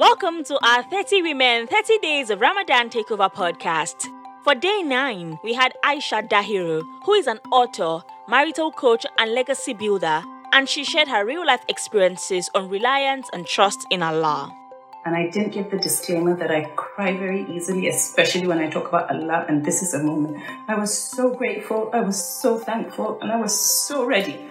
Welcome to our 30 Women 30 Days of Ramadan Takeover podcast. For day 9, we had Aisha Dahiru, who is an author, marital coach, and legacy builder, and she shared her real life experiences on reliance and trust in Allah. And I didn't give the disclaimer that I cry very easily, especially when I talk about Allah, and this is a moment. I was so grateful, I was so thankful, and I was so ready.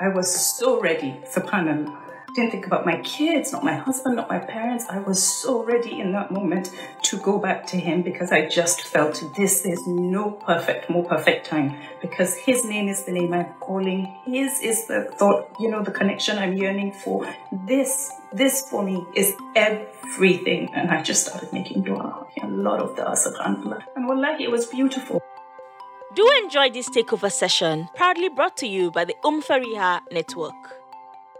I was so ready, subhanAllah didn't think about my kids, not my husband, not my parents. I was so ready in that moment to go back to him because I just felt this is no perfect, more perfect time because his name is the name I'm calling. His is the thought, you know, the connection I'm yearning for. This, this for me is everything. And I just started making dua, a lot of dua, subhanAllah. And wallahi, it was beautiful. Do enjoy this takeover session, proudly brought to you by the Umm Fariha Network.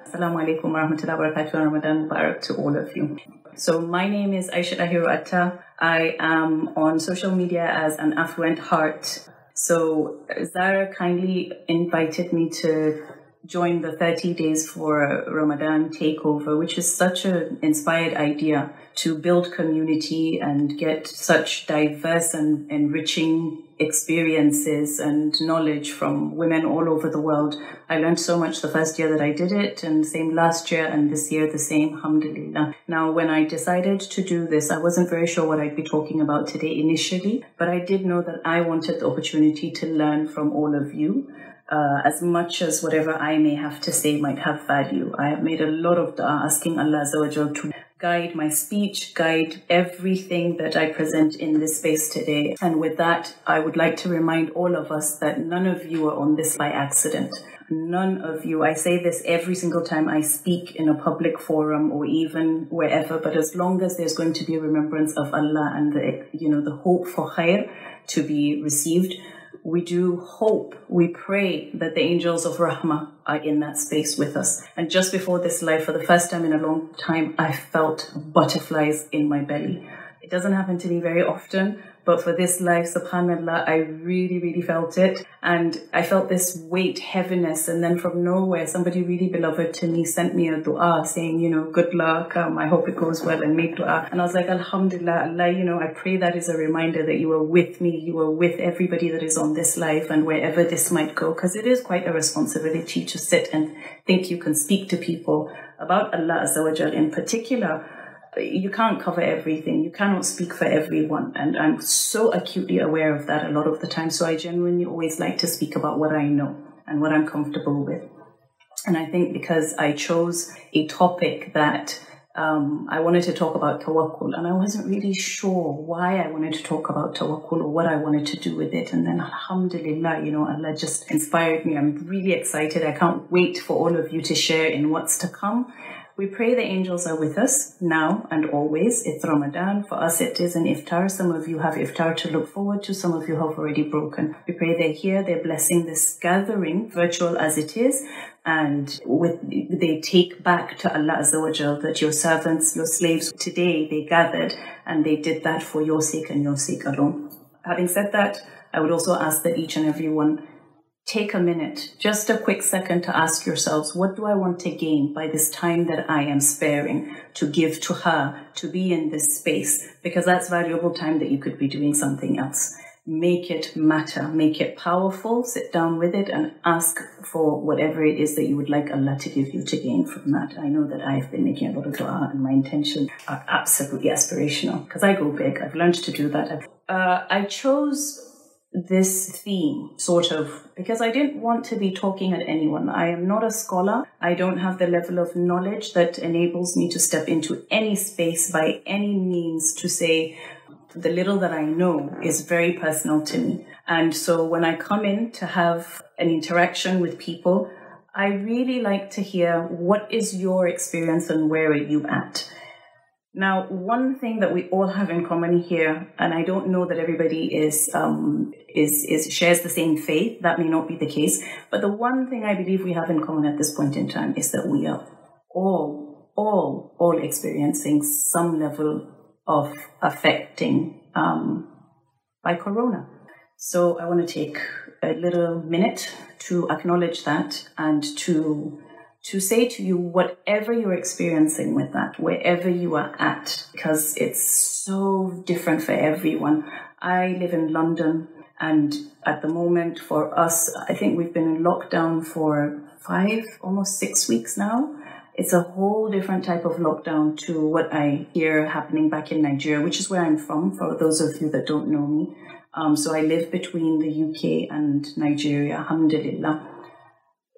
Assalamu alaikum warahmatullahi wabarakatuh and Ramadan Mubarak to all of you. So my name is Aisha Dahiru Atta. I am on social media as an affluent heart. So Zara kindly invited me to join the 30 days for Ramadan takeover, which is such an inspired idea to build community and get such diverse and enriching experiences and knowledge from women all over the world. I learned so much the first year that I did it, and same last year, and this year the same, alhamdulillah. Now, when I decided to do this, I wasn't very sure what I'd be talking about today initially, but I did know that I wanted the opportunity to learn from all of you uh, as much as whatever I may have to say might have value. I have made a lot of dua asking Allah to guide my speech, guide everything that I present in this space today. And with that, I would like to remind all of us that none of you are on this by accident. None of you, I say this every single time I speak in a public forum or even wherever, but as long as there's going to be a remembrance of Allah and the, you know, the hope for khair to be received, we do hope, we pray that the angels of Rahmah are in that space with us. And just before this live, for the first time in a long time, I felt butterflies in my belly. It doesn't happen to me very often, but for this life, subhanAllah, I really, really felt it. And I felt this weight, heaviness. And then from nowhere, somebody really beloved to me sent me a dua saying, you know, good luck. Um, I hope it goes well and make dua. And I was like, Alhamdulillah, Allah, you know, I pray that is a reminder that you are with me. You are with everybody that is on this life and wherever this might go. Because it is quite a responsibility to sit and think you can speak to people about Allah in particular you can't cover everything. You cannot speak for everyone. And I'm so acutely aware of that a lot of the time. So I genuinely always like to speak about what I know and what I'm comfortable with. And I think because I chose a topic that um, I wanted to talk about tawakkul, and I wasn't really sure why I wanted to talk about tawakkul or what I wanted to do with it. And then, alhamdulillah, you know, Allah just inspired me. I'm really excited. I can't wait for all of you to share in what's to come. We pray the angels are with us now and always. It's Ramadan. For us, it is an iftar. Some of you have iftar to look forward to. Some of you have already broken. We pray they're here. They're blessing this gathering, virtual as it is. And with, they take back to Allah Azza wa that your servants, your slaves today, they gathered and they did that for your sake and your sake alone. Having said that, I would also ask that each and every one take a minute, just a quick second to ask yourselves, what do I want to gain by this time that I am sparing to give to her, to be in this space? Because that's valuable time that you could be doing something else. Make it matter, make it powerful, sit down with it and ask for whatever it is that you would like Allah to give you to gain from that. I know that I've been making a lot of dua and my intentions are absolutely aspirational because I go big. I've learned to do that. Uh, I chose this theme, sort of, because I didn't want to be talking at anyone. I am not a scholar. I don't have the level of knowledge that enables me to step into any space by any means to say, the little that I know is very personal to me. And so when I come in to have an interaction with people, I really like to hear what is your experience and where are you at? Now, one thing that we all have in common here, and I don't know that everybody is um, is is shares the same faith. That may not be the case, but the one thing I believe we have in common at this point in time is that we are all all all experiencing some level of affecting um, by corona. So I want to take a little minute to acknowledge that and to to say to you whatever you're experiencing with that, wherever you are at, because it's so different for everyone. I live in London, and at the moment, for us, I think we've been in lockdown for five, almost six weeks now. It's a whole different type of lockdown to what I hear happening back in Nigeria, which is where I'm from, for those of you that don't know me. Um, so I live between the UK and Nigeria, alhamdulillah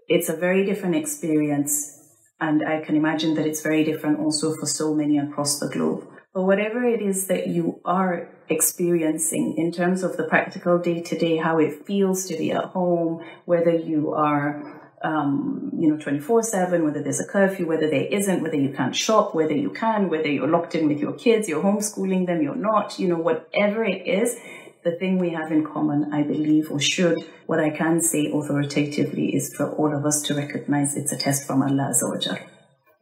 it's a very different experience. And I can imagine that it's very different also for so many across the globe. But whatever it is that you are experiencing in terms of the practical day to day, how it feels to be at home, whether you are um, you know, 24 7, whether there's a curfew, whether there isn't, whether you can't shop, whether you can, whether you're locked in with your kids, you're homeschooling them, you're not, you know, whatever it is, the thing we have in common, I believe, or should, what I can say authoritatively is for all of us to recognize it's a test from Allah Azawajal.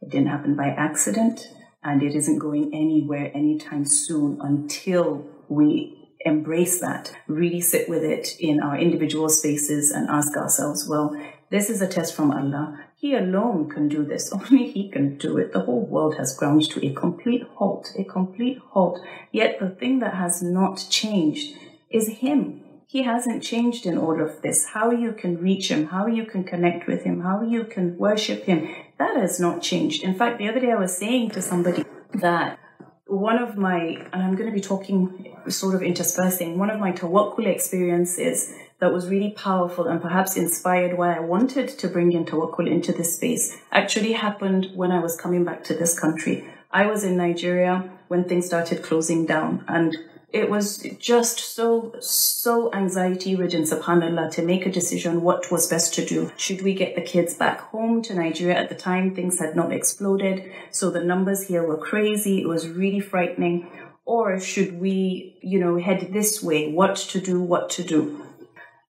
It didn't happen by accident, and it isn't going anywhere anytime soon until we embrace that, really sit with it in our individual spaces and ask ourselves, well, this is a test from Allah. He alone can do this. Only He can do it. The whole world has ground to a complete halt, a complete halt. Yet the thing that has not changed is Him. He hasn't changed in all of this. How you can reach Him, how you can connect with Him, how you can worship Him, that has not changed. In fact, the other day I was saying to somebody that one of my, and I'm going to be talking sort of interspersing, one of my tawakkul experiences that was really powerful and perhaps inspired why I wanted to bring in tawakkul into this space actually happened when I was coming back to this country. I was in Nigeria when things started closing down and it was just so so anxiety ridden subhanallah to make a decision what was best to do. Should we get the kids back home to nigeria? At the time things had not exploded so the numbers here were crazy. It was really frightening. Or should we you know head this way? What to do what to do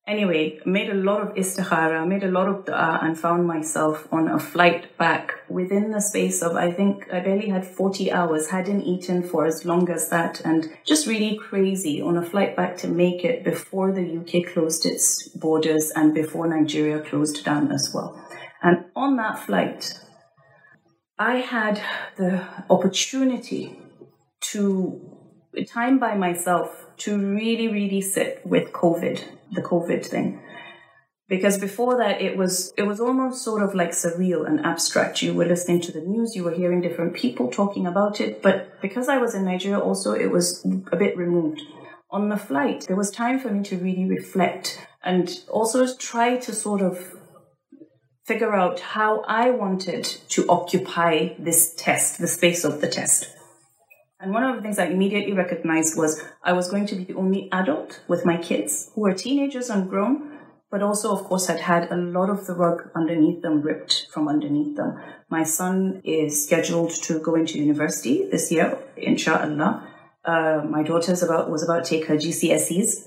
Anyway, made a lot of istikhara, made a lot of dua, and found myself on a flight back within the space of, I think I barely had 40 hours, hadn't eaten for as long as that, and just really crazy on a flight back to make it before the UK closed its borders and before Nigeria closed down as well. And on that flight, I had the opportunity to time by myself to really, really sit with COVID the COVID thing. Because before that, it was it was almost sort of like surreal and abstract. You were listening to the news, you were hearing different people talking about it, but because I was in Nigeria, also it was a bit removed. On the flight, there was time for me to really reflect and also try to sort of figure out how I wanted to occupy this test, the space of the test. And one of the things I immediately recognized was I was going to be the only adult with my kids who were teenagers and grown, but also, of course, had had a lot of the rug underneath them ripped from underneath them. My son is scheduled to go into university this year, inshallah. Uh, my daughter's about was about to take her GCSEs.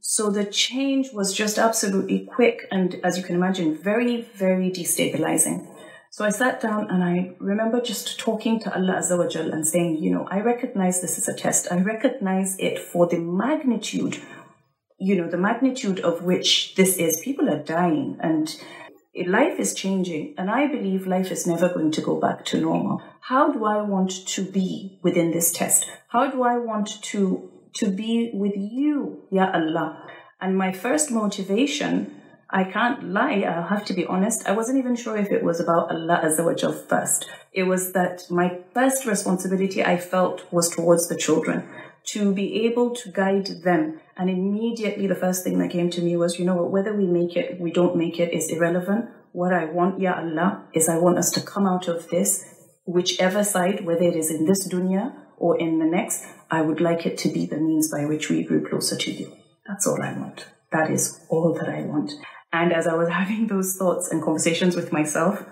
So the change was just absolutely quick and, as you can imagine, very, very destabilizing. So I sat down and I remember just talking to Allah Azza wa and saying, you know, I recognize this is a test. I recognize it for the magnitude, you know, the magnitude of which this is. People are dying and life is changing and I believe life is never going to go back to normal. How do I want to be within this test? How do I want to to be with you, Ya Allah? And my first motivation I can't lie, I'll have to be honest. I wasn't even sure if it was about Allah Azawajal first. It was that my first responsibility I felt was towards the children, to be able to guide them. And immediately the first thing that came to me was, you know what, whether we make it, we don't make it is irrelevant. What I want, Ya Allah, is I want us to come out of this, whichever side, whether it is in this dunya or in the next, I would like it to be the means by which we grew closer to you. That's all I want. That is all that I want. And as I was having those thoughts and conversations with myself,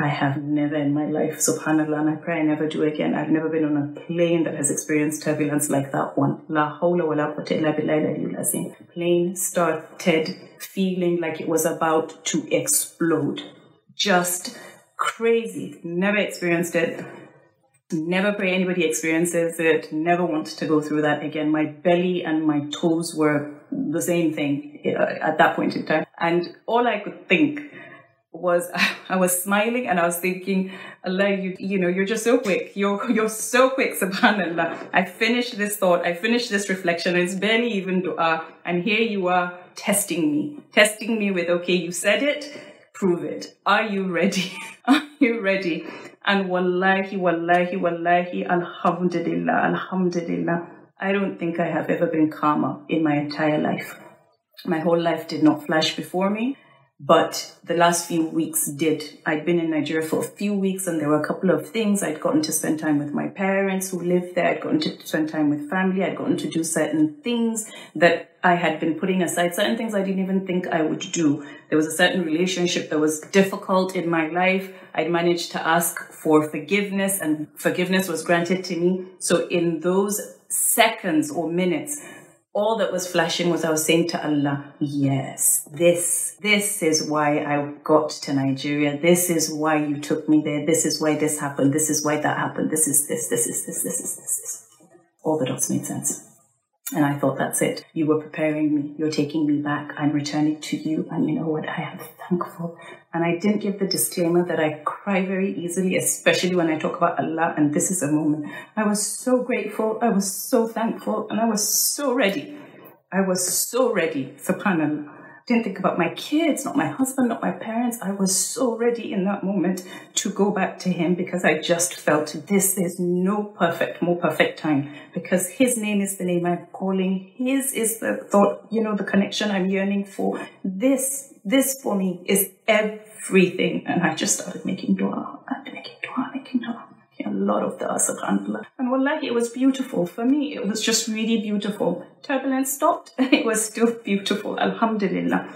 I have never in my life, subhanAllah, and I pray I never do again. I've never been on a plane that has experienced turbulence like that one. La hawla wa la quwwata illa billahi Plane started feeling like it was about to explode. Just crazy. Never experienced it. Never pray anybody experiences it. Never want to go through that again. My belly and my toes were the same thing uh, at that point in time. And all I could think was I was smiling and I was thinking, Allah, you you know, you're just so quick. You're you're so quick, subhanAllah. I finished this thought, I finished this reflection, it's barely even dua. And here you are testing me. Testing me with, okay, you said it, prove it. Are you ready? are you ready? And wallahi, wallahi, wallahi, alhamdulillah, alhamdulillah. I don't think I have ever been calmer in my entire life. My whole life did not flash before me but the last few weeks did. I'd been in Nigeria for a few weeks and there were a couple of things. I'd gotten to spend time with my parents who lived there. I'd gotten to spend time with family. I'd gotten to do certain things that I had been putting aside, certain things I didn't even think I would do. There was a certain relationship that was difficult in my life. I'd managed to ask for forgiveness and forgiveness was granted to me. So in those seconds or minutes, all that was flashing was I was saying to Allah, yes, this, this is why I got to Nigeria. This is why you took me there. This is why this happened. This is why that happened. This is this, this is this, this is this, this. All the dots made sense. And I thought, that's it. You were preparing me. You're taking me back. I'm returning to you. And you know what? I am thankful. And I didn't give the disclaimer that I cry very easily, especially when I talk about Allah. And this is a moment. I was so grateful. I was so thankful. And I was so ready. I was so ready. Subhanallah didn't think about my kids, not my husband, not my parents. I was so ready in that moment to go back to him because I just felt this is no perfect, more perfect time because his name is the name I'm calling. His is the thought, you know, the connection I'm yearning for. This, this for me is everything. And I just started making dua. I've been making dua, making dua making a lot of the subhanAllah. And wallahi, it was beautiful. For me, it was just really beautiful. Turbulence stopped. And it was still beautiful. Alhamdulillah.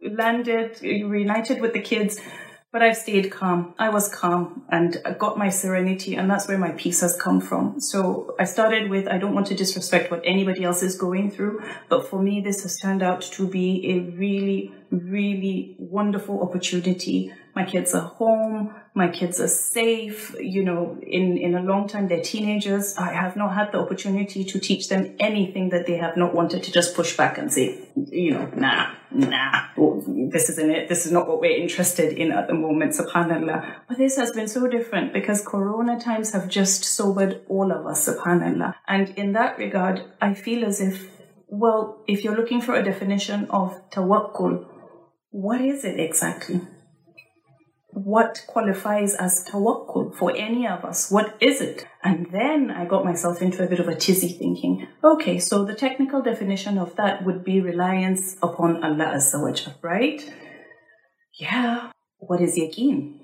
We Landed, reunited with the kids, but I've stayed calm. I was calm and I got my serenity, and that's where my peace has come from. So I started with I don't want to disrespect what anybody else is going through, but for me, this has turned out to be a really, really wonderful opportunity. My kids are home my kids are safe. You know, in, in a long time, they're teenagers. I have not had the opportunity to teach them anything that they have not wanted to just push back and say, you know, nah, nah, this isn't it. This is not what we're interested in at the moment, subhanAllah. But this has been so different because Corona times have just sobered all of us, subhanAllah. And in that regard, I feel as if, well, if you're looking for a definition of tawakkul, what is it exactly? what qualifies as tawakkul for any of us? What is it? And then I got myself into a bit of a tizzy thinking, okay, so the technical definition of that would be reliance upon Allah Azza wa right? Yeah. What is yaqeen?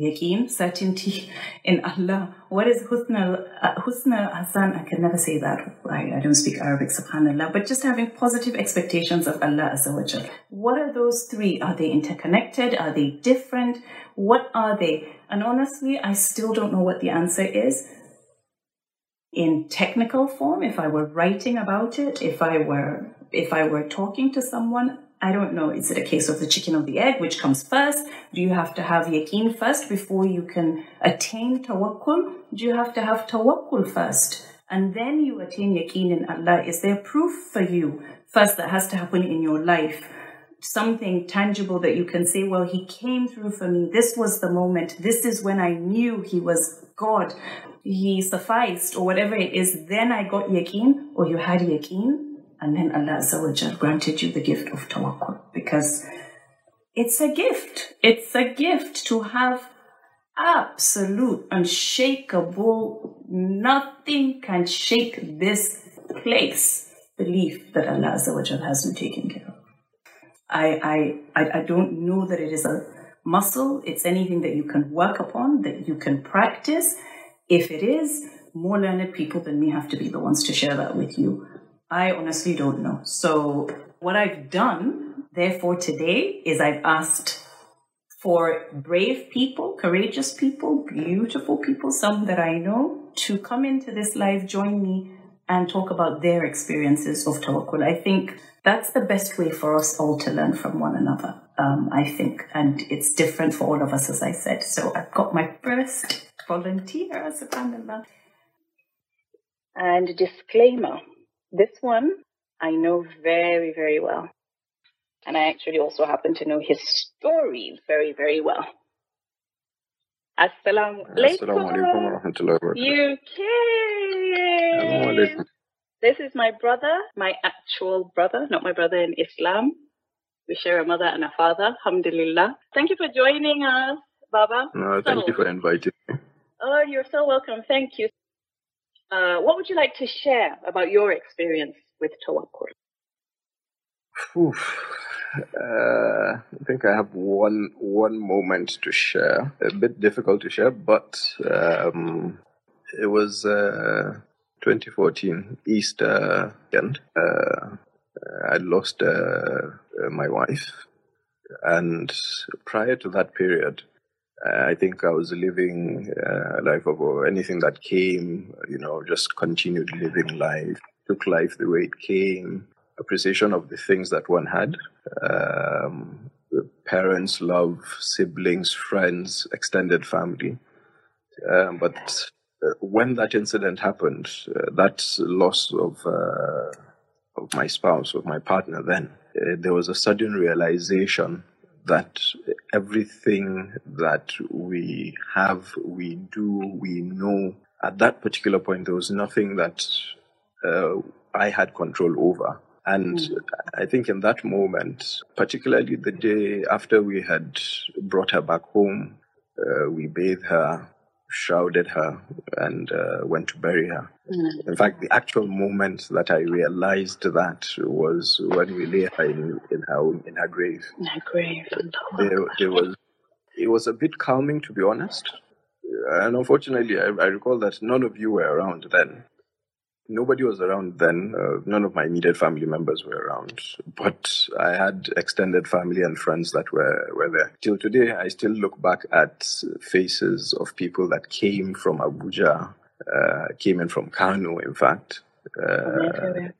Yaqeen, certainty in Allah. What is husna, uh, husna hasan? I can never say that. I, I don't speak Arabic, subhanAllah. But just having positive expectations of Allah Azza wa What are those three? Are they interconnected? Are they different? What are they? And honestly, I still don't know what the answer is. In technical form, if I were writing about it, if I were if I were talking to someone, I don't know. Is it a case of the chicken or the egg? Which comes first? Do you have to have yaqeen first before you can attain tawakkul? Do you have to have tawakkul first? And then you attain yaqeen in Allah. Is there proof for you first that has to happen in your life? Something tangible that you can say, well, he came through for me. This was the moment. This is when I knew he was God. He sufficed or whatever it is. Then I got yaqeen or you had yaqeen and then Allah granted you the gift of tawakkul because it's a gift. It's a gift to have absolute, unshakable, nothing can shake this place belief that Allah has you taken care of. I, I, I don't know that it is a muscle, it's anything that you can work upon, that you can practice. If it is, more learned people than me have to be the ones to share that with you. I honestly don't know. So, what I've done, therefore, today is I've asked for brave people, courageous people, beautiful people, some that I know, to come into this live, join me, and talk about their experiences of tawakkul. I think that's the best way for us all to learn from one another, um, I think. And it's different for all of us, as I said. So I've got my first volunteer, subhanAllah. And a disclaimer this one I know very, very well. And I actually also happen to know his story very, very well. Assalamu alaikum. UK. This is my brother, my actual brother, not my brother in Islam. We share a mother and a father, alhamdulillah. Thank you for joining us, Baba. No, thank so, you for inviting me. Oh, you're so welcome. Thank you. Uh, what would you like to share about your experience with Tawakkul? Uh, I think I have one one moment to share. A bit difficult to share, but um, it was uh, 2014 Easter weekend. Uh, I lost uh, my wife, and prior to that period, I think I was living uh, a life of anything that came. You know, just continued living life, took life the way it came appreciation of the things that one had um, parents, love, siblings, friends, extended family. Um, but uh, when that incident happened, uh, that loss of, uh, of my spouse, of my partner, then uh, there was a sudden realization that everything that we have, we do, we know, at that particular point, there was nothing that uh, I had control over. And mm. I think in that moment, particularly the day after we had brought her back home, uh, we bathed her, shrouded her, and uh, went to bury her. Mm. In fact, the actual moment that I realized that was when we lay her in, in her in her grave. In her grave. There, there was. It was a bit calming, to be honest. And unfortunately, I, I recall that none of you were around then nobody was around then. Uh, none of my immediate family members were around, but I had extended family and friends that were, were there. Till today, I still look back at faces of people that came from Abuja, uh, came in from Kano, in fact. Uh,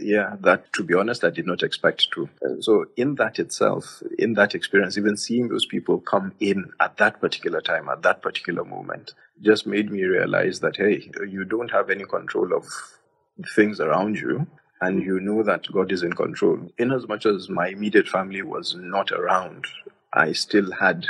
yeah, that to be honest, I did not expect to. Uh, so, in that itself, in that experience, even seeing those people come in at that particular time, at that particular moment, just made me realize that, hey, you don't have any control of things around you. And you know that God is in control. In as much as my immediate family was not around, I still had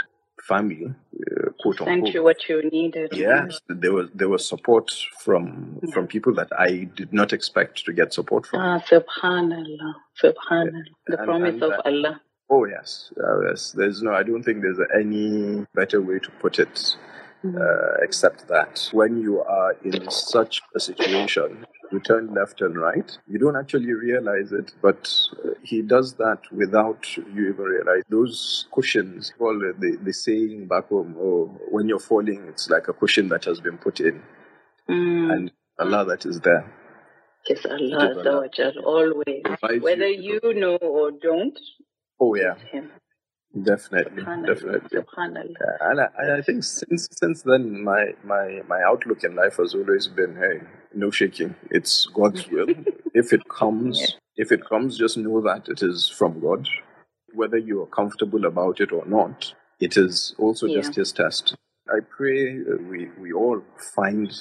family, uh, quote unquote. Sent you what you needed. Yes, there was there was support from from people that I did not expect to get support from. Ah, subhanallah, subhanallah, the and, promise and of that, Allah. Oh yes, uh, yes. There's no. I don't think there's any better way to put it. Mm. Uh, except that when you are in such a situation, you turn left and right. You don't actually realize it, but uh, he does that without you even realize. Those cushions, it the, the saying back home, oh, when you're falling, it's like a cushion that has been put in. Mm. And Allah that is there. Yes, Allah, Allah. always. Whether you, you know or don't. Oh, yeah. Definitely, definitely. Yeah, and I, and I think since since then, my my my outlook in life has always been, hey, no shaking. It's God's will. if it comes, yeah. if it comes, just know that it is from God. Whether you are comfortable about it or not, it is also yeah. just His test. I pray uh, we we all find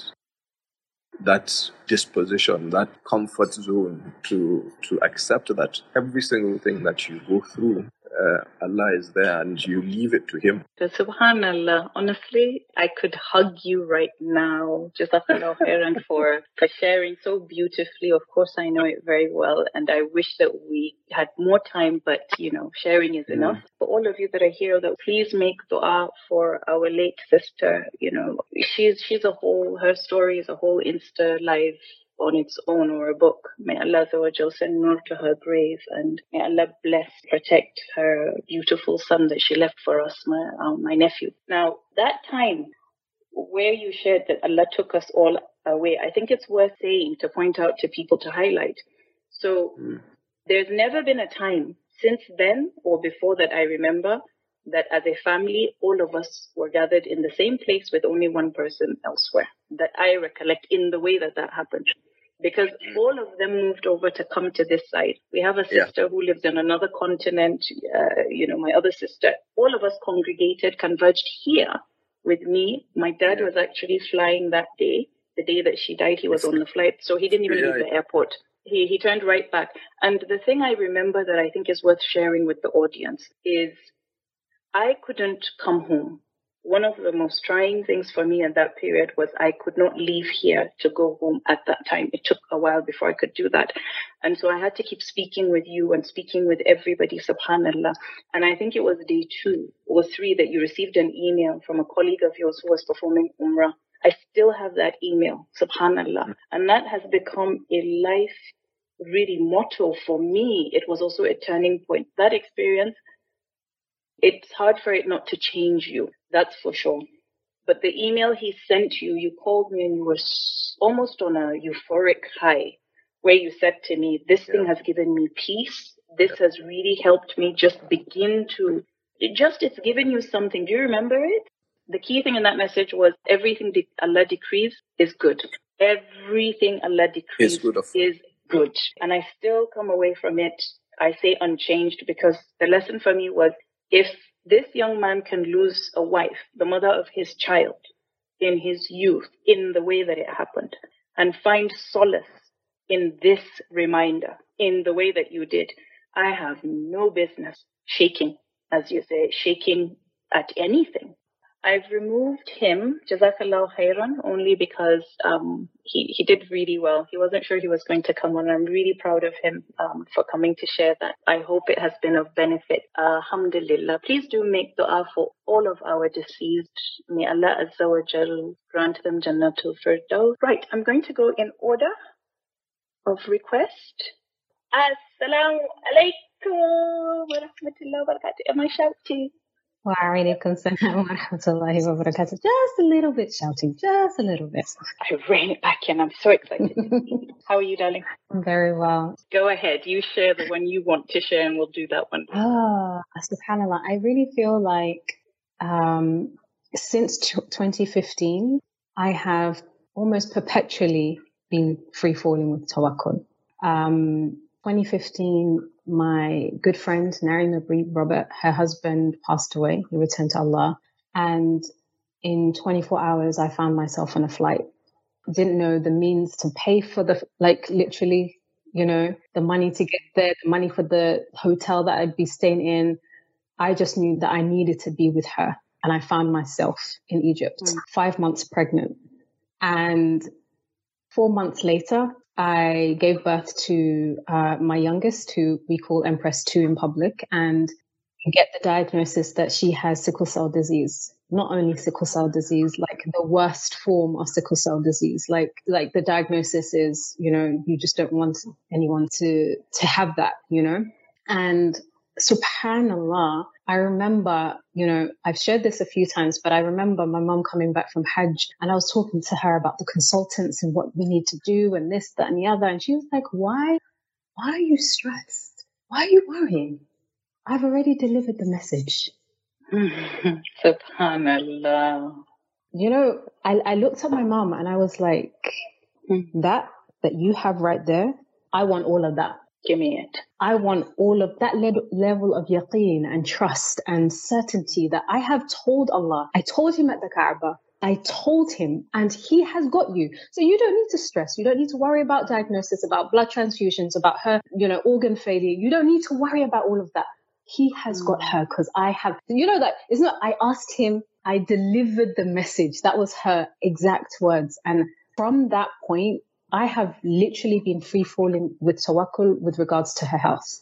that disposition, that comfort zone to to accept that every single thing that you go through uh, Allah is there and you leave it to Him. Subhanallah, honestly, I could hug you right now. Jazakallah khairan for, for sharing so beautifully. Of course, I know it very well, and I wish that we had more time, but you know, sharing is mm. enough. For all of you that are here, though, please make dua for our late sister. You know, she's she's a whole. Her story is a whole Insta live on its own or a book. May Allah send nur to her grave and may Allah bless, protect her beautiful son that she left for us, my, um, my nephew. Now, that time where you shared that Allah took us all away, I think it's worth saying to point out to people to highlight. So mm. there's never been a time since then or before that I remember that as a family, all of us were gathered in the same place with only one person elsewhere that I recollect in the way that that happened. Because all of them moved over to come to this side. We have a sister yeah. who lives in another continent, uh, you know, my other sister. All of us congregated, converged here with me. My dad was actually flying that day. The day that she died, he was on the flight. So he didn't even yeah, leave the airport. He, he turned right back. And the thing I remember that I think is worth sharing with the audience is I couldn't come home. One of the most trying things for me in that period was I could not leave here to go home at that time. It took a while before I could do that. And so I had to keep speaking with you and speaking with everybody, subhanAllah. And I think it was day two or three that you received an email from a colleague of yours who was performing Umrah I still have that email, subhanAllah. And that has become a life really motto for me. It was also a turning point. That experience, it's hard for it not to change you. That's for sure. But the email he sent you, you called me and you were almost on a euphoric high where you said to me, this thing has given me peace. This has really helped me just begin to, it just, it's given you something. Do you remember it? The key thing in that message was everything Allah decrees is good. Everything Allah decrees good is good. And I still come away from it, I say unchanged, because the lesson for me was if this young man can lose a wife, the mother of his child, in his youth, in the way that it happened, and find solace in this reminder, in the way that you did, I have no business shaking, as you say, shaking at anything I've removed him, Jazakallah khairan, only because um, he, he did really well. He wasn't sure he was going to come on. I'm really proud of him um, for coming to share that. I hope it has been of benefit. Alhamdulillah. Please do make dua for all of our deceased. May Allah Azza wa Jal grant them Jannatul Firdaus. Right, I'm going to go in order of request. Assalamu alaikum wa rahmatullahi wa barakatuh. Am I shouting? Salam wa rahmatullahi wa barakatuh. Just a little bit shouting, just a little bit. I ran it back in. I'm so excited. How are you, darling? I'm very well. Go ahead. You share the one you want to share and we'll do that one. Ah, oh, subhanAllah. I really feel like um, since 2015, I have almost perpetually been free falling with tawakkul. Um, 2015, my good friend, Nari Mabri Robert, her husband passed away. He returned to Allah. And in 24 hours, I found myself on a flight. Didn't know the means to pay for the, like literally, you know, the money to get there, the money for the hotel that I'd be staying in. I just knew that I needed to be with her. And I found myself in Egypt, mm. five months pregnant. And four months later, I gave birth to uh, my youngest, who we call Empress 2 in public, and get the diagnosis that she has sickle cell disease. Not only sickle cell disease, like the worst form of sickle cell disease. Like, like the diagnosis is, you know, you just don't want anyone to, to have that, you know? And subhanallah, I remember, you know, I've shared this a few times, but I remember my mom coming back from Hajj and I was talking to her about the consultants and what we need to do and this, that, and the other. And she was like, why, why are you stressed? Why are you worrying? I've already delivered the message. Subhanallah. You know, I, I looked at my mom and I was like, hmm. that, that you have right there, I want all of that. Give me it. I want all of that le- level of yaqeen and trust and certainty that I have told Allah. I told him at the Kaaba. I told him and he has got you. So you don't need to stress. You don't need to worry about diagnosis, about blood transfusions, about her, you know, organ failure. You don't need to worry about all of that. He has mm. got her because I have, you know, that it's not, I asked him, I delivered the message. That was her exact words. And from that point, I have literally been free falling with tawakkul with regards to her health.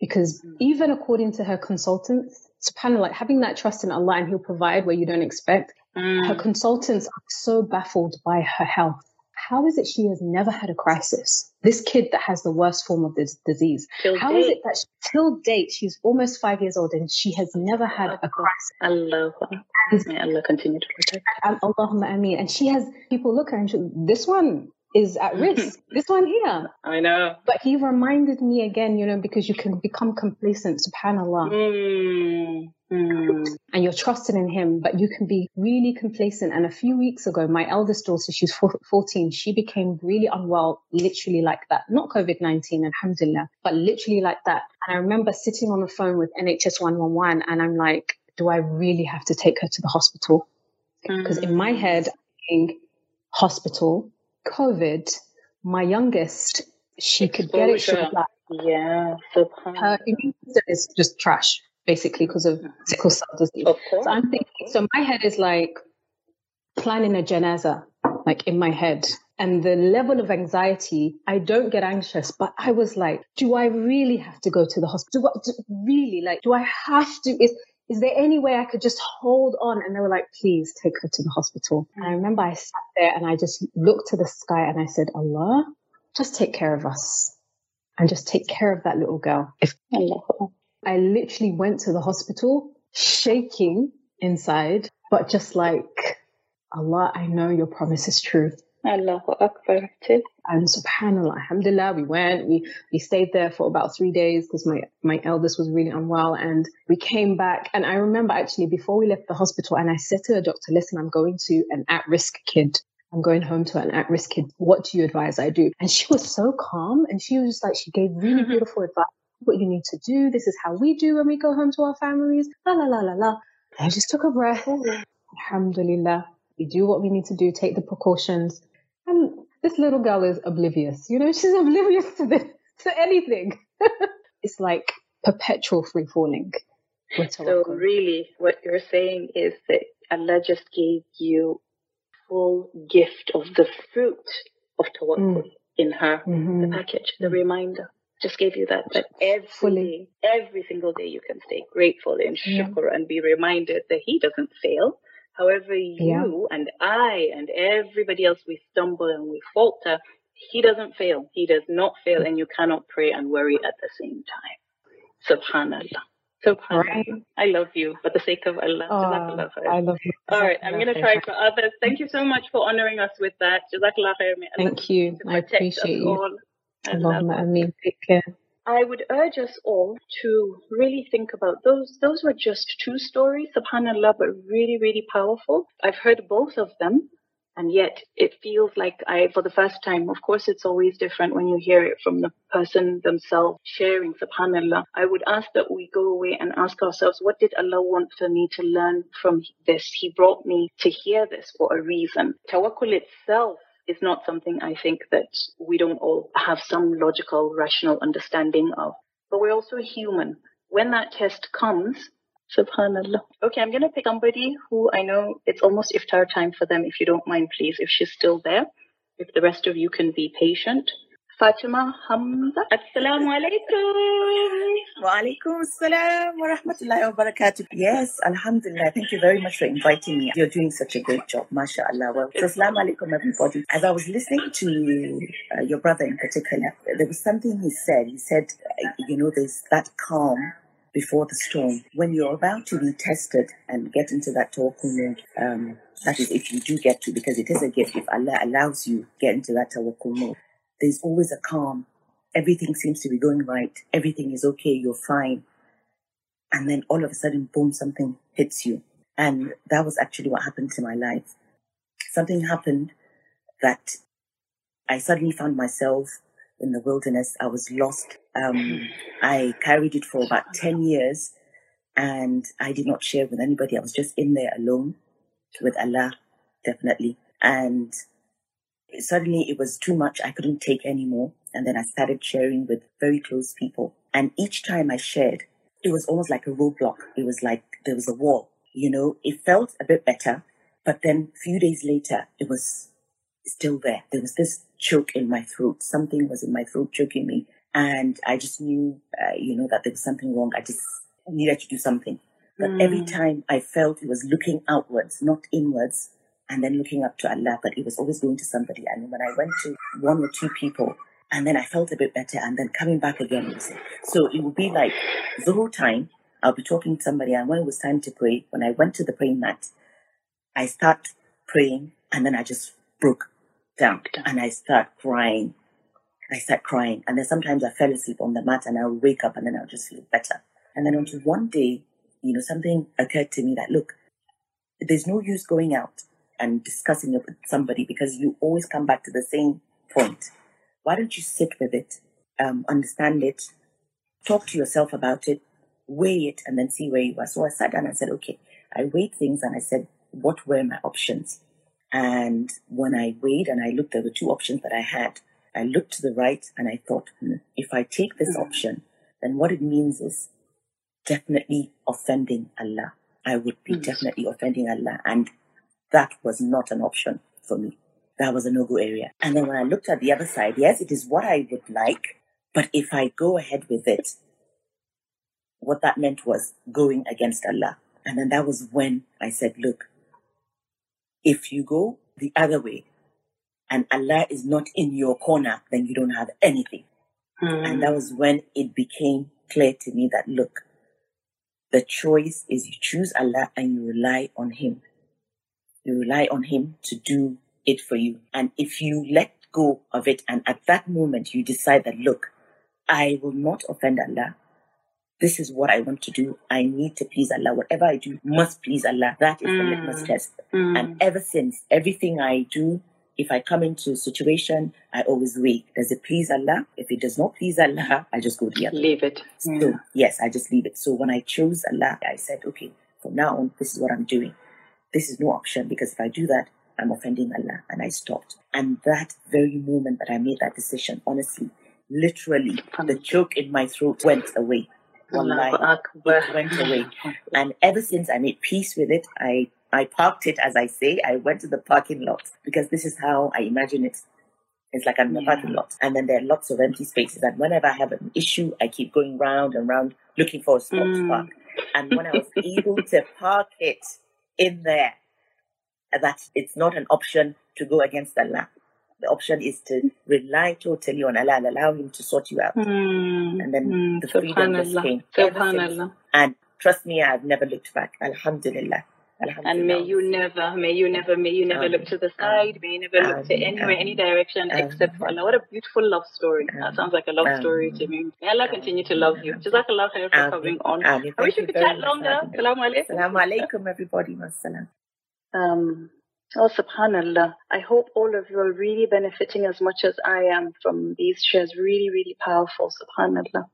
Because mm. even according to her consultants, subhanAllah, like having that trust in Allah and He'll provide where you don't expect, mm. her consultants are so baffled by her health. How is it she has never had a crisis? This kid that has the worst form of this disease. Till How date. is it that she, till date she's almost five years old and she has never had a crisis? Allah, may Allah continue to protect. Allahumma ameen. And she has people look at her and she, this one is at risk. this one here. I know. But he reminded me again, you know, because you can become complacent, subhanAllah. Mm. Mm. And you're trusting in him, but you can be really complacent. And a few weeks ago, my eldest daughter, she's 14, she became really unwell, literally like that. Not COVID 19, alhamdulillah, but literally like that. And I remember sitting on the phone with NHS 111 and I'm like, do I really have to take her to the hospital? Because mm. in my head, I'm thinking, hospital, COVID, my youngest she could get it. She was like, yeah, so her immune system is just trash, basically, because of sickle cell disease. So I'm thinking, so my head is like planning a janaza, like in my head. And the level of anxiety, I don't get anxious, but I was like, do I really have to go to the hospital? Do, do, really, like, do I have to? Is, is there any way I could just hold on? And they were like, please take her to the hospital. And I remember I sat there and I just looked to the sky and I said, Allah, just take care of us and just take care of that little girl. I literally went to the hospital shaking inside, but just like, Allah, I know your promise is true. Allahu Akbar. And subhanAllah, alhamdulillah, we went, we, we stayed there for about three days because my, my eldest was really unwell and we came back. And I remember actually before we left the hospital and I said to the doctor, listen, I'm going to an at-risk kid. I'm going home to an at-risk kid. What do you advise I do? And she was so calm and she was just like, she gave really mm-hmm. beautiful advice. What you need to do. This is how we do when we go home to our families. La la la la la. I just took a breath. Oh, alhamdulillah. We do what we need to do, take the precautions. And this little girl is oblivious. You know, she's oblivious to this, to anything. it's like perpetual free falling. So really, what you're saying is that Allah just gave you full gift of the fruit of tawakkul mm. in her, mm-hmm. the package, the reminder. Just gave you that, that every Fully. every single day you can stay grateful in shukr yeah. and be reminded that He doesn't fail. However, you yeah. and I and everybody else, we stumble and we falter. He doesn't fail. He does not fail, and you cannot pray and worry at the same time. Subhanallah. Subhanallah. Right. I love you for the sake of Allah. Oh, I love you. All right, I'm going to try for others. Thank you so much for honoring us with that. Jazakallah khair. Thank you. I appreciate you. Allahumma ameen. Take care. I would urge us all to really think about those. Those were just two stories, subhanAllah, but really, really powerful. I've heard both of them, and yet it feels like I, for the first time, of course, it's always different when you hear it from the person themselves sharing, subhanAllah. I would ask that we go away and ask ourselves, what did Allah want for me to learn from this? He brought me to hear this for a reason. Tawakkul itself is not something I think that we don't all have some logical, rational understanding of. But we're also human. When that test comes, subhanallah. Okay, I'm going to pick somebody who I know it's almost iftar time for them, if you don't mind, please, if she's still there. If the rest of you can be patient. Fatima Hamza. Assalamu alaikum. Wa alaikum assalam wa rahmatullahi wa barakatuh. Yes, alhamdulillah. Thank you very much for inviting me. You're doing such a great job. MashaAllah. Well, so assalamu alaikum everybody. As I was listening to uh, your brother in particular, there was something he said. He said, uh, you know, there's that calm before the storm. When you're about to be tested and get into that tawakkul mode, um, that is if you do get to, because it is a gift. If Allah allows you get into that tawakkul mode, there's always a calm. Everything seems to be going right. Everything is okay. You're fine. And then all of a sudden, boom, something hits you. And that was actually what happened to my life. Something happened that I suddenly found myself in the wilderness. I was lost. Um, I carried it for about 10 years and I did not share with anybody. I was just in there alone with Allah, definitely. And suddenly it was too much. I couldn't take anymore. And then I started sharing with very close people. And each time I shared, it was almost like a roadblock. It was like there was a wall, you know, it felt a bit better. But then a few days later, it was still there. There was this choke in my throat. Something was in my throat choking me. And I just knew, uh, you know, that there was something wrong. I just needed to do something. But mm. every time I felt it was looking outwards, not inwards, and then looking up to Allah, but it was always going to somebody. And when I went to one or two people, and then I felt a bit better, and then coming back again. So it would be like the whole time I'll be talking to somebody, and when it was time to pray, when I went to the praying mat, I start praying, and then I just broke down, and I start crying. I start crying, and then sometimes I fell asleep on the mat, and I'll wake up, and then I'll just feel better. And then until one day, you know, something occurred to me that look, there's no use going out and discussing it with somebody because you always come back to the same point. Why don't you sit with it, um, understand it, talk to yourself about it, weigh it, and then see where you are? So I sat down and said, okay, I weighed things and I said, what were my options? And when I weighed and I looked, there were two options that I had. I looked to the right and I thought, hmm, if I take this option, then what it means is definitely offending Allah. I would be Mm. definitely offending Allah. And that was not an option for me. That was a no go area. And then when I looked at the other side, yes, it is what I would like. But if I go ahead with it, what that meant was going against Allah. And then that was when I said, look, if you go the other way and Allah is not in your corner, then you don't have anything. Hmm. And that was when it became clear to me that look, the choice is you choose Allah and you rely on Him. You rely on Him to do it for you. And if you let go of it and at that moment you decide that look, I will not offend Allah. This is what I want to do. I need to please Allah. Whatever I do must please Allah. That is the litmus Mm. test. Mm. And ever since, everything I do, if I come into a situation, I always weigh, does it please Allah? If it does not please Allah, I just go the other. Leave it. So, Yeah. yes, I just leave it. So when I chose Allah, I said, okay, from now on, this is what I'm doing. This is no option because if I do that, I'm offending Allah. And I stopped. And that very moment that I made that decision, honestly, literally, the choke in my throat went away. Wallahi, Allahu Akbar. it went away. And ever since I made peace with it, I, I parked it, as I say. I went to the parking lot because this is how I imagine it. It's like I'm in a Yeah. parking lot. And then there are lots of empty spaces. And whenever I have an issue, I keep going round and round looking for a spot to Mm. park. And when I was able to park it in there, that it's not an option to go against Allah. The option is to rely totally on Allah and allow Him to sort you out. Mm. And then Mm. the freedom just came. And trust me, I've never looked back. Alhamdulillah. And may you never, may you never, may you never look to the side, may you never look to anywhere, any direction except for Allah. What a beautiful love story. That sounds like a love story to me. May Allah continue to love you. Jazakallah khair for coming on. I wish we you could chat longer. Assalamu alaikum. Assalamu alaikum, everybody. Wassalam. Um, oh, subhanallah. I hope all of you are really benefiting as much as I am from these shares. Really, really powerful. Subhanallah.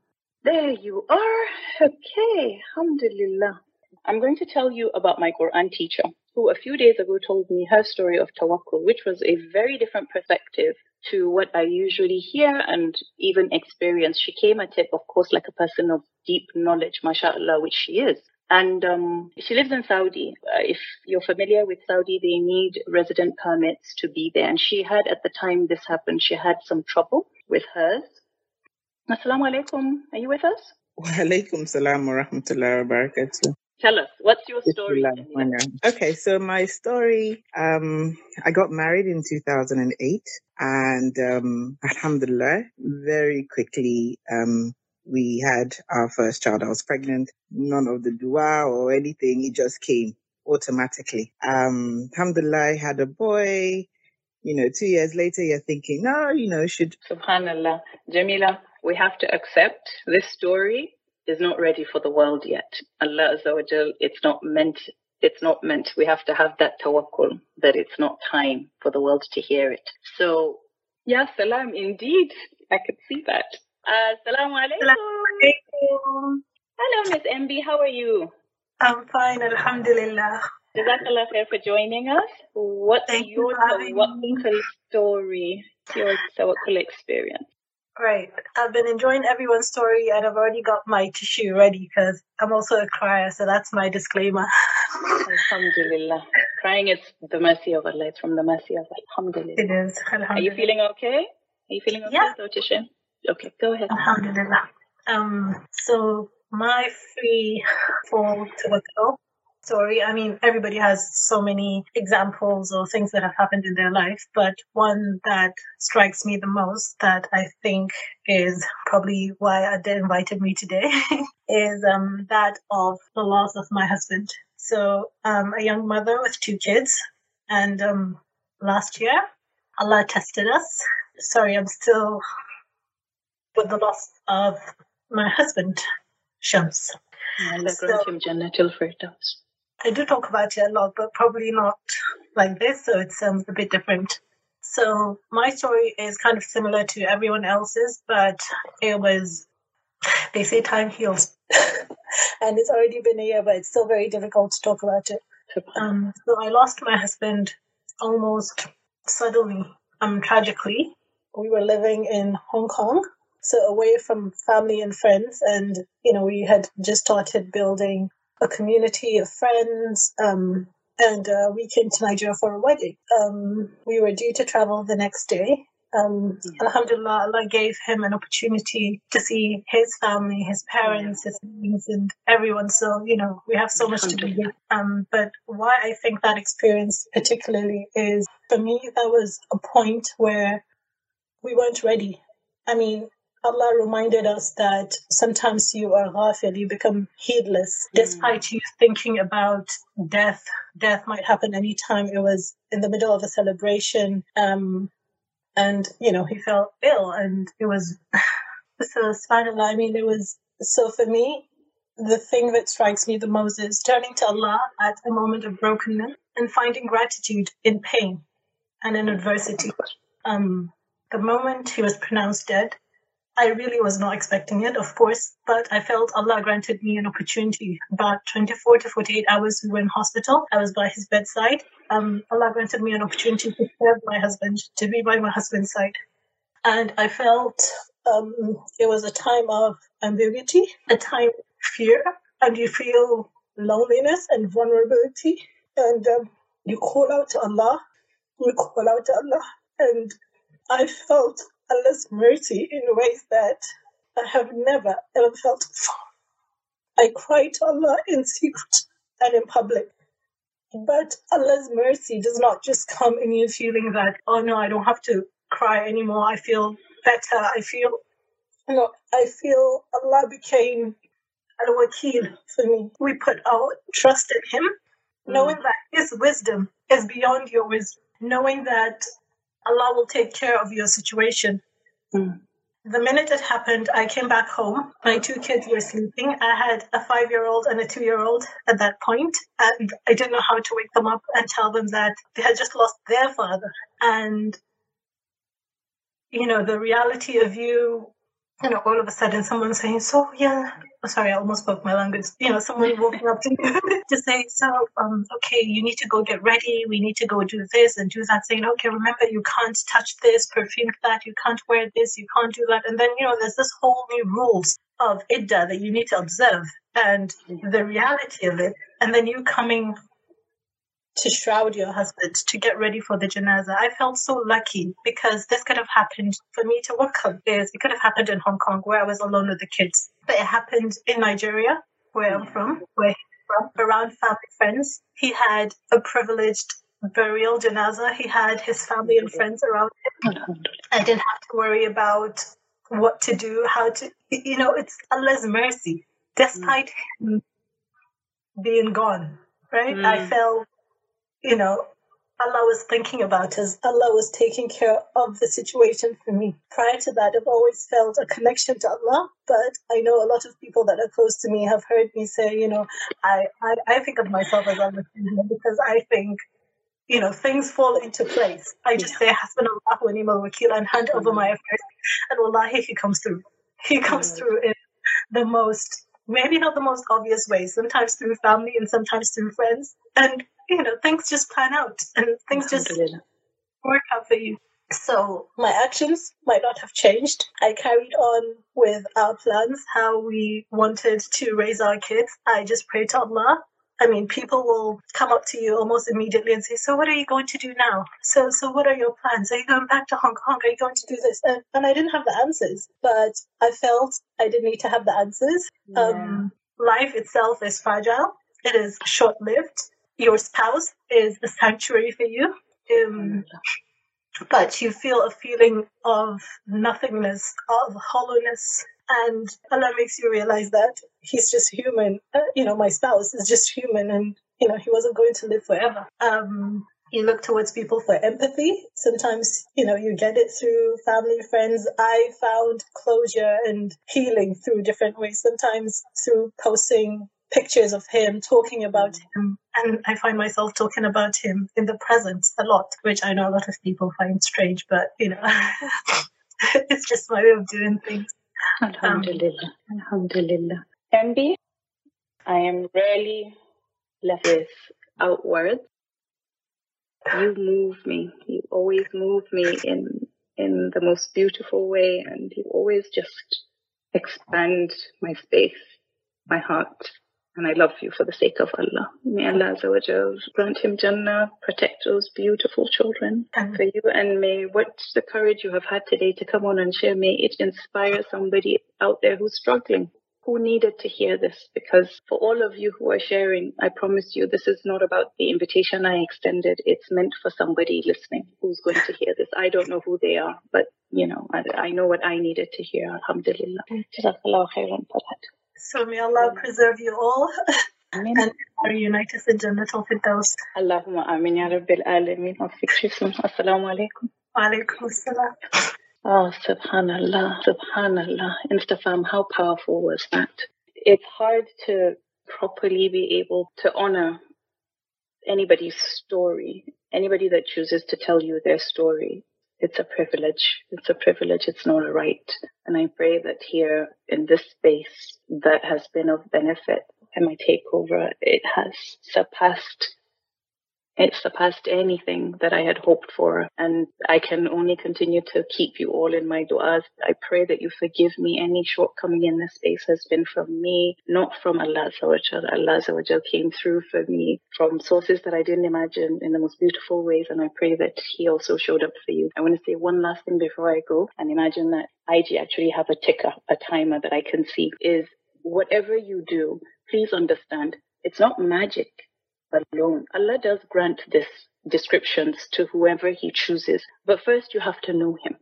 There you are. Okay. Alhamdulillah. I'm going to tell you about my Quran teacher, who a few days ago told me her story of tawakkul, which was a very different perspective to what I usually hear and even experience. She came at it, of course, like a person of deep knowledge, mashallah, which she is. And um, she lives in Saudi. Uh, if you're familiar with Saudi, they need resident permits to be there. And she had, at the time this happened, she had some trouble with hers. Assalamu alaikum. Are you with us? Walaikum salam wa rahmatullahi wa barakatuh. Tell us, what's your story? Okay, so my story, um, I got married in 2008 and, um, alhamdulillah, very quickly, um, we had our first child. I was pregnant, none of the dua or anything. It just came automatically. Um, alhamdulillah, I had a boy. You know, two years later, you're thinking, no, you know, should Subhanallah. Jamila, we have to accept this story is not ready for the world yet. Allah Azza wa Jal, it's not meant, it's not meant. We have to have that tawakkul that it's not time for the world to hear it. So, ya salam, indeed. I could see that. Uh, Assalamu alaikum. Hello, Miss MB. How are you? I'm fine, Alhamdulillah. Jazakallah khair for joining us. What's Thank your for having me. tawakkul story? Your tawakkul experience? Right. I've been enjoying everyone's story and I've already got my tissue ready because I'm also a crier, so that's my disclaimer. Alhamdulillah. Crying is the mercy of Allah. It's from the mercy of Allah. Alhamdulillah. It is. Are you feeling okay? Are you feeling okay, Yeah. Okay, go ahead. Alhamdulillah. Um, so my free fall to tawakkul story, I mean, everybody has so many examples or things that have happened in their life, but one that strikes me the most that I think is probably why Ade invited me today is um, that of the loss of my husband. So, um, a young mother with two kids, and um, last year, Allah tested us. Sorry, I'm still with the loss of my husband, Shams. So- I do talk about it a lot, but probably not like this, so it sounds a bit different. So my story is kind of similar to everyone else's, but it was, they say time heals. and it's already been a year, but it's still very difficult to talk about it. Um, so I lost my husband almost suddenly, um, tragically, we were living in Hong Kong, so away from family and friends. And, you know, we had just started building a community of friends. Um, and uh, we came to Nigeria for a wedding. Um, we were due to travel the next day. Um, Alhamdulillah, Allah gave him an opportunity to see his family, his parents, his siblings, and everyone. So, you know, we have so much to do. Um, but why I think that experience particularly is for me, that was a point where we weren't ready. I mean, Allah reminded us that sometimes you are ghafil, you become heedless, despite you thinking about death. Death might happen anytime. It was in the middle of a celebration, um, and you know he felt ill, and it was so subhanallah. I mean, it was so for me. The thing that strikes me the most is turning to Allah at a moment of brokenness and finding gratitude in pain and in adversity. Um, the moment he was pronounced dead, I really was not expecting it, of course, but I felt Allah granted me an opportunity. About 24 to 48 hours we were in hospital. I was by his bedside. Um, Allah granted me an opportunity to serve my husband, to be by my husband's side. And I felt um, it was a time of ambiguity, a time of fear, and you feel loneliness and vulnerability. And um, you call out to Allah, you call out to Allah. And I felt Allah's mercy in ways that I have never ever felt before. I cry to Allah in secret and in public. But Allah's mercy does not just come in you feeling that, oh no, I don't have to cry anymore. I feel better. I feel, you know, I feel Allah became al wakil for me. We put our trust in Him, knowing mm. that His wisdom is beyond your wisdom, knowing that Allah will take care of your situation. Mm. The minute it happened, I came back home. My two kids were sleeping. I had a five year old and a two year old at that point, and I didn't know how to wake them up and tell them that they had just lost their father. And, you know, the reality of you, you know, all of a sudden someone saying, So, yeah, sorry, I almost spoke my language. You know, someone walking up to me to say, so, um, okay, you need to go get ready. We need to go do this and do that. Saying, okay, remember, you can't touch this, perfume that. You can't wear this. You can't do that. And then, you know, there's this whole new rules of idda that you need to observe and the reality of it. And then you coming to shroud your husband, to get ready for the janaza. I felt so lucky because this could have happened for me to work on is it could have happened in Hong Kong where I was alone with the kids. But it happened in Nigeria, where I'm from, where he's from, around family friends. He had a privileged burial janaza. He had his family and friends around him. I didn't have to worry about what to do, how to you know, it's Allah's mercy. Despite him being gone, right? I Mm. felt you know, Allah was thinking about us. Allah was taking care of the situation for me. Prior to that, I've always felt a connection to Allah, but I know a lot of people that are close to me have heard me say, you know, I, I, I think of myself as Allah because I think, you know, things fall into place. I just say, Hasbunallah wa ni'mal wakil and hand over my mm-hmm. affairs. And Wallahi, He comes through. He comes through in the most, maybe not the most obvious ways, sometimes through family and sometimes through friends. And, you know, things just plan out and things just work out for you. So my actions might not have changed. I carried on with our plans, how we wanted to raise our kids. I just prayed to Allah. I mean, people will come up to you almost immediately and say, "So, what are you going to do now? So, so what are your plans? Are you going back to Hong Kong? Are you going to do this?" And, and I didn't have the answers, but I felt I didn't need to have the answers. Um, life itself is fragile. It is short-lived. Your spouse is a sanctuary for you. Um, but you feel a feeling of nothingness, of hollowness, and Allah makes you realize that He's just human. Uh, you know, my spouse is just human, and you know, he wasn't going to live forever. Um, you look towards people for empathy. Sometimes, you know, you get it through family, friends. I found closure and healing through different ways. Sometimes through posting pictures of him, talking about mm. him. And I find myself talking about him in the present a lot, which I know a lot of people find strange, but you know, it's just my way of doing things. Alhamdulillah. Um, alhamdulillah. MB, I am rarely left without words. You move me. You always move me in in the most beautiful way, and you always just expand my space, my heart, and I love you for the sake of Allah. May Allah grant him Jannah, protect those beautiful children for you, and may what the courage you have had today to come on and share, may it inspire somebody out there who's struggling who needed to hear this because for all of you who are sharing, I promise you this is not about the invitation I extended. It's meant for somebody listening who's going to hear this. I don't know who they are, but you know, I, I know what I needed to hear. Alhamdulillah. So may Allah preserve you all. Amen. And are unite us in Jannatul Firdaus. Allahumma amin ya rabbil alameen. Assalamu alaikum. Wa alaikum assalam. Oh, subhanallah, subhanallah. Instafam, um, how powerful was that? It's hard to properly be able to honor anybody's story, anybody that chooses to tell you their story. It's a privilege. It's a privilege. It's not a right. And I pray that here in this space that has been of benefit and my takeover, it has surpassed it surpassed anything that I had hoped for. And I can only continue to keep you all in my du'as. I pray that you forgive me. Any shortcoming in this space has been from me, not from Allah. Allah came through for me from sources that I didn't imagine in the most beautiful ways. And I pray that He also showed up for you. I want to say one last thing before I go and imagine that IG actually have a ticker, a timer that I can see is whatever you do, please understand it's not magic alone. Allah does grant this descriptions to whoever He chooses, but first you have to know Him.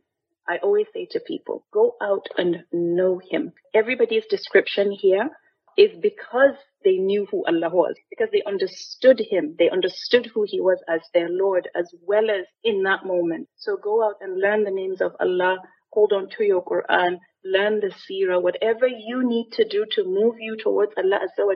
I always say to people, go out and know Him. Everybody's description here is because they knew who Allah was, because they understood Him. They understood who He was as their Lord, as well as in that moment. So go out and learn the names of Allah, hold on to your Quran, learn the seerah, whatever you need to do to move you towards Allah Azza wa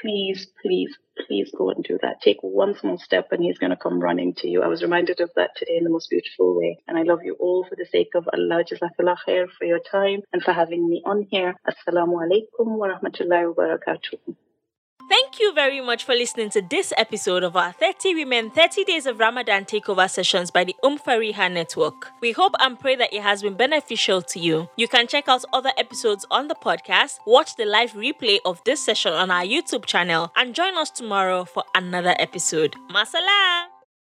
please, please, please go and do that. Take one small step and he's going to come running to you. I was reminded of that today in the most beautiful way. And I love you all for the sake of Allah. Jazakallah khair for your time and for having me on here. Assalamu alaikum wa rahmatullahi wa barakatuh. Thank you very much for listening to this episode of our 30 Women 30 Days of Ramadan Takeover sessions by the Umm Network. We hope and pray that it has been beneficial to you. You can check out other episodes on the podcast, watch the live replay of this session on our YouTube channel, and join us tomorrow for another episode. Masala!